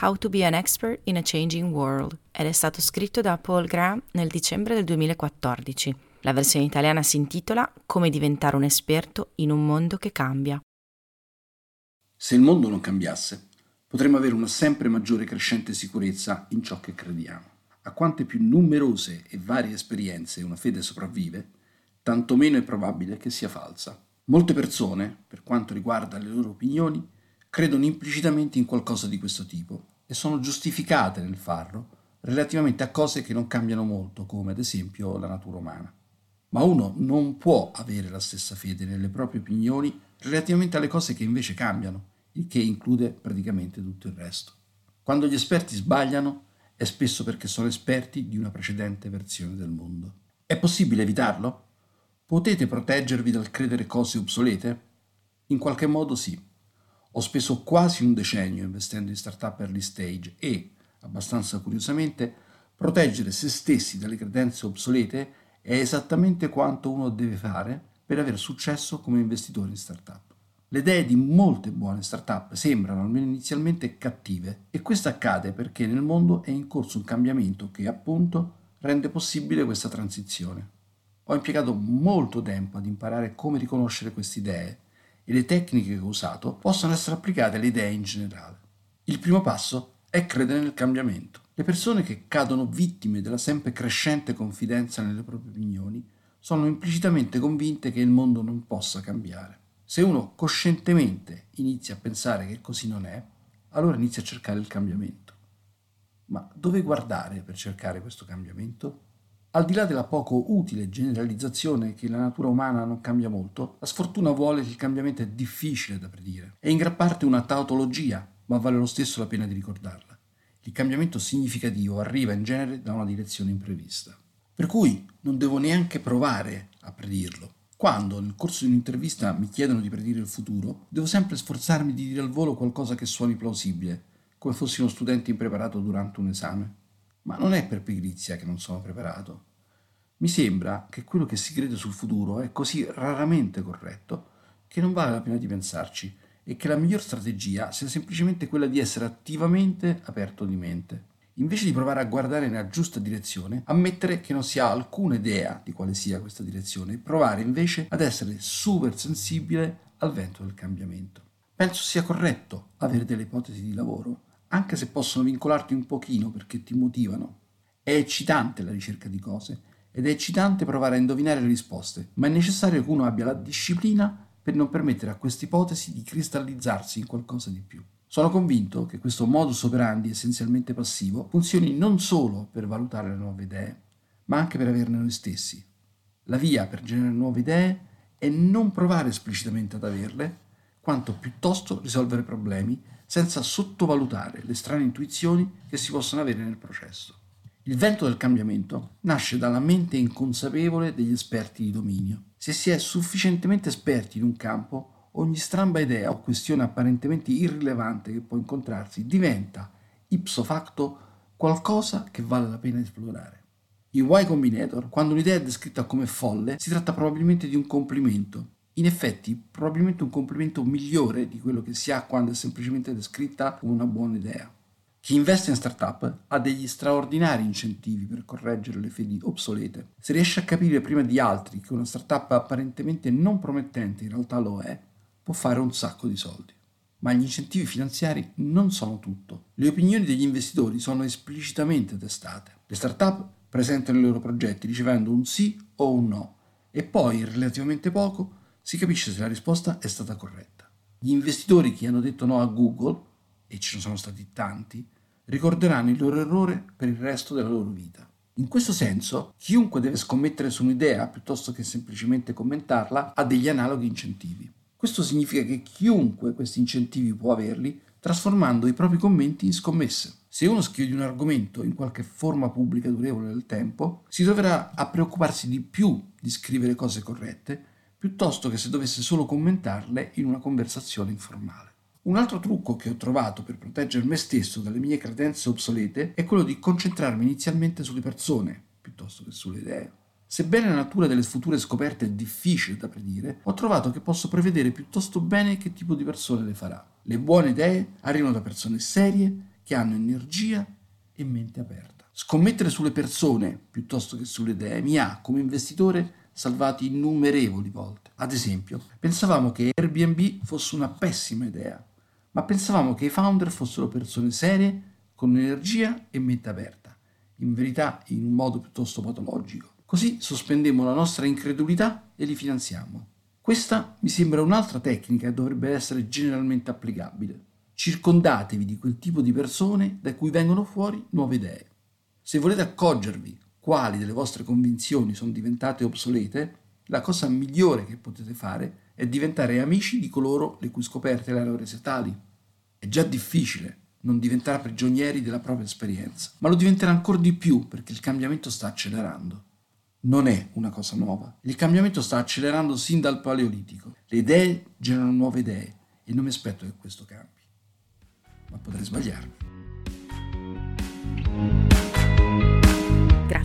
How to be an expert in a changing world ed è stato scritto da Paul Graham nel dicembre del 2014. La versione italiana si intitola Come diventare un esperto in un mondo che cambia. Se il mondo non cambiasse, potremmo avere una sempre maggiore crescente sicurezza in ciò che crediamo. A quante più numerose e varie esperienze una fede sopravvive, tanto meno è probabile che sia falsa. Molte persone, per quanto riguarda le loro opinioni, credono implicitamente in qualcosa di questo tipo e sono giustificate nel farlo relativamente a cose che non cambiano molto, come ad esempio la natura umana. Ma uno non può avere la stessa fede nelle proprie opinioni relativamente alle cose che invece cambiano, il che include praticamente tutto il resto. Quando gli esperti sbagliano è spesso perché sono esperti di una precedente versione del mondo. È possibile evitarlo? Potete proteggervi dal credere cose obsolete? In qualche modo sì. Ho speso quasi un decennio investendo in startup early stage e, abbastanza curiosamente, proteggere se stessi dalle credenze obsolete è esattamente quanto uno deve fare per avere successo come investitore in startup. Le idee di molte buone startup sembrano, almeno inizialmente, cattive e questo accade perché nel mondo è in corso un cambiamento che, appunto, rende possibile questa transizione. Ho impiegato molto tempo ad imparare come riconoscere queste idee e le tecniche che ho usato possono essere applicate alle idee in generale. Il primo passo è credere nel cambiamento. Le persone che cadono vittime della sempre crescente confidenza nelle proprie opinioni sono implicitamente convinte che il mondo non possa cambiare. Se uno coscientemente inizia a pensare che così non è, allora inizia a cercare il cambiamento. Ma dove guardare per cercare questo cambiamento? Al di là della poco utile generalizzazione che la natura umana non cambia molto, la sfortuna vuole che il cambiamento è difficile da predire. È in gran parte una tautologia, ma vale lo stesso la pena di ricordarla. Il cambiamento significativo arriva in genere da una direzione imprevista. Per cui non devo neanche provare a predirlo. Quando nel corso di un'intervista mi chiedono di predire il futuro, devo sempre sforzarmi di dire al volo qualcosa che suoni plausibile, come fossi uno studente impreparato durante un esame. Ma non è per pigrizia che non sono preparato. Mi sembra che quello che si crede sul futuro è così raramente corretto che non vale la pena di pensarci e che la miglior strategia sia semplicemente quella di essere attivamente aperto di mente. Invece di provare a guardare nella giusta direzione, ammettere che non si ha alcuna idea di quale sia questa direzione e provare invece ad essere super sensibile al vento del cambiamento. Penso sia corretto avere delle ipotesi di lavoro, anche se possono vincolarti un pochino perché ti motivano. È eccitante la ricerca di cose ed è eccitante provare a indovinare le risposte, ma è necessario che uno abbia la disciplina per non permettere a questa ipotesi di cristallizzarsi in qualcosa di più. Sono convinto che questo modus operandi essenzialmente passivo funzioni non solo per valutare le nuove idee, ma anche per averne noi stessi. La via per generare nuove idee è non provare esplicitamente ad averle, quanto piuttosto risolvere problemi senza sottovalutare le strane intuizioni che si possono avere nel processo. Il vento del cambiamento nasce dalla mente inconsapevole degli esperti di dominio. Se si è sufficientemente esperti in un campo, ogni stramba idea o questione apparentemente irrilevante che può incontrarsi diventa, ipso facto, qualcosa che vale la pena esplorare. In Y Combinator, quando un'idea è descritta come folle, si tratta probabilmente di un complimento, in effetti, probabilmente un complimento migliore di quello che si ha quando è semplicemente descritta come una buona idea. Chi investe in startup ha degli straordinari incentivi per correggere le fedi obsolete. Se riesce a capire prima di altri che una startup apparentemente non promettente in realtà lo è, può fare un sacco di soldi. Ma gli incentivi finanziari non sono tutto. Le opinioni degli investitori sono esplicitamente testate. Le startup presentano i loro progetti ricevendo un sì o un no e poi, relativamente poco, si capisce se la risposta è stata corretta. Gli investitori che hanno detto no a Google, e ce ne sono stati tanti, ricorderanno il loro errore per il resto della loro vita. In questo senso, chiunque deve scommettere su un'idea piuttosto che semplicemente commentarla ha degli analoghi incentivi. Questo significa che chiunque questi incentivi può averli trasformando i propri commenti in scommesse. Se uno scrive un argomento in qualche forma pubblica durevole nel tempo, si troverà a preoccuparsi di più di scrivere cose corrette, piuttosto che se dovesse solo commentarle in una conversazione informale. Un altro trucco che ho trovato per proteggere me stesso dalle mie credenze obsolete è quello di concentrarmi inizialmente sulle persone, piuttosto che sulle idee. Sebbene la natura delle future scoperte è difficile da predire, ho trovato che posso prevedere piuttosto bene che tipo di persone le farà. Le buone idee arrivano da persone serie, che hanno energia e mente aperta. Scommettere sulle persone piuttosto che sulle idee mi ha, come investitore, salvati innumerevoli volte. Ad esempio, pensavamo che Airbnb fosse una pessima idea, ma pensavamo che i founder fossero persone serie, con energia e mente aperta, in verità in un modo piuttosto patologico. Così sospendemmo la nostra incredulità e li finanziamo. Questa mi sembra un'altra tecnica che dovrebbe essere generalmente applicabile. Circondatevi di quel tipo di persone da cui vengono fuori nuove idee. Se volete accorgervi quali delle vostre convinzioni sono diventate obsolete, la cosa migliore che potete fare è diventare amici di coloro le cui scoperte le hanno rese tali. È già difficile non diventare prigionieri della propria esperienza, ma lo diventerà ancora di più perché il cambiamento sta accelerando. Non è una cosa nuova. Il cambiamento sta accelerando sin dal Paleolitico. Le idee generano nuove idee e non mi aspetto che questo cambi ma potrei sbagliarmi.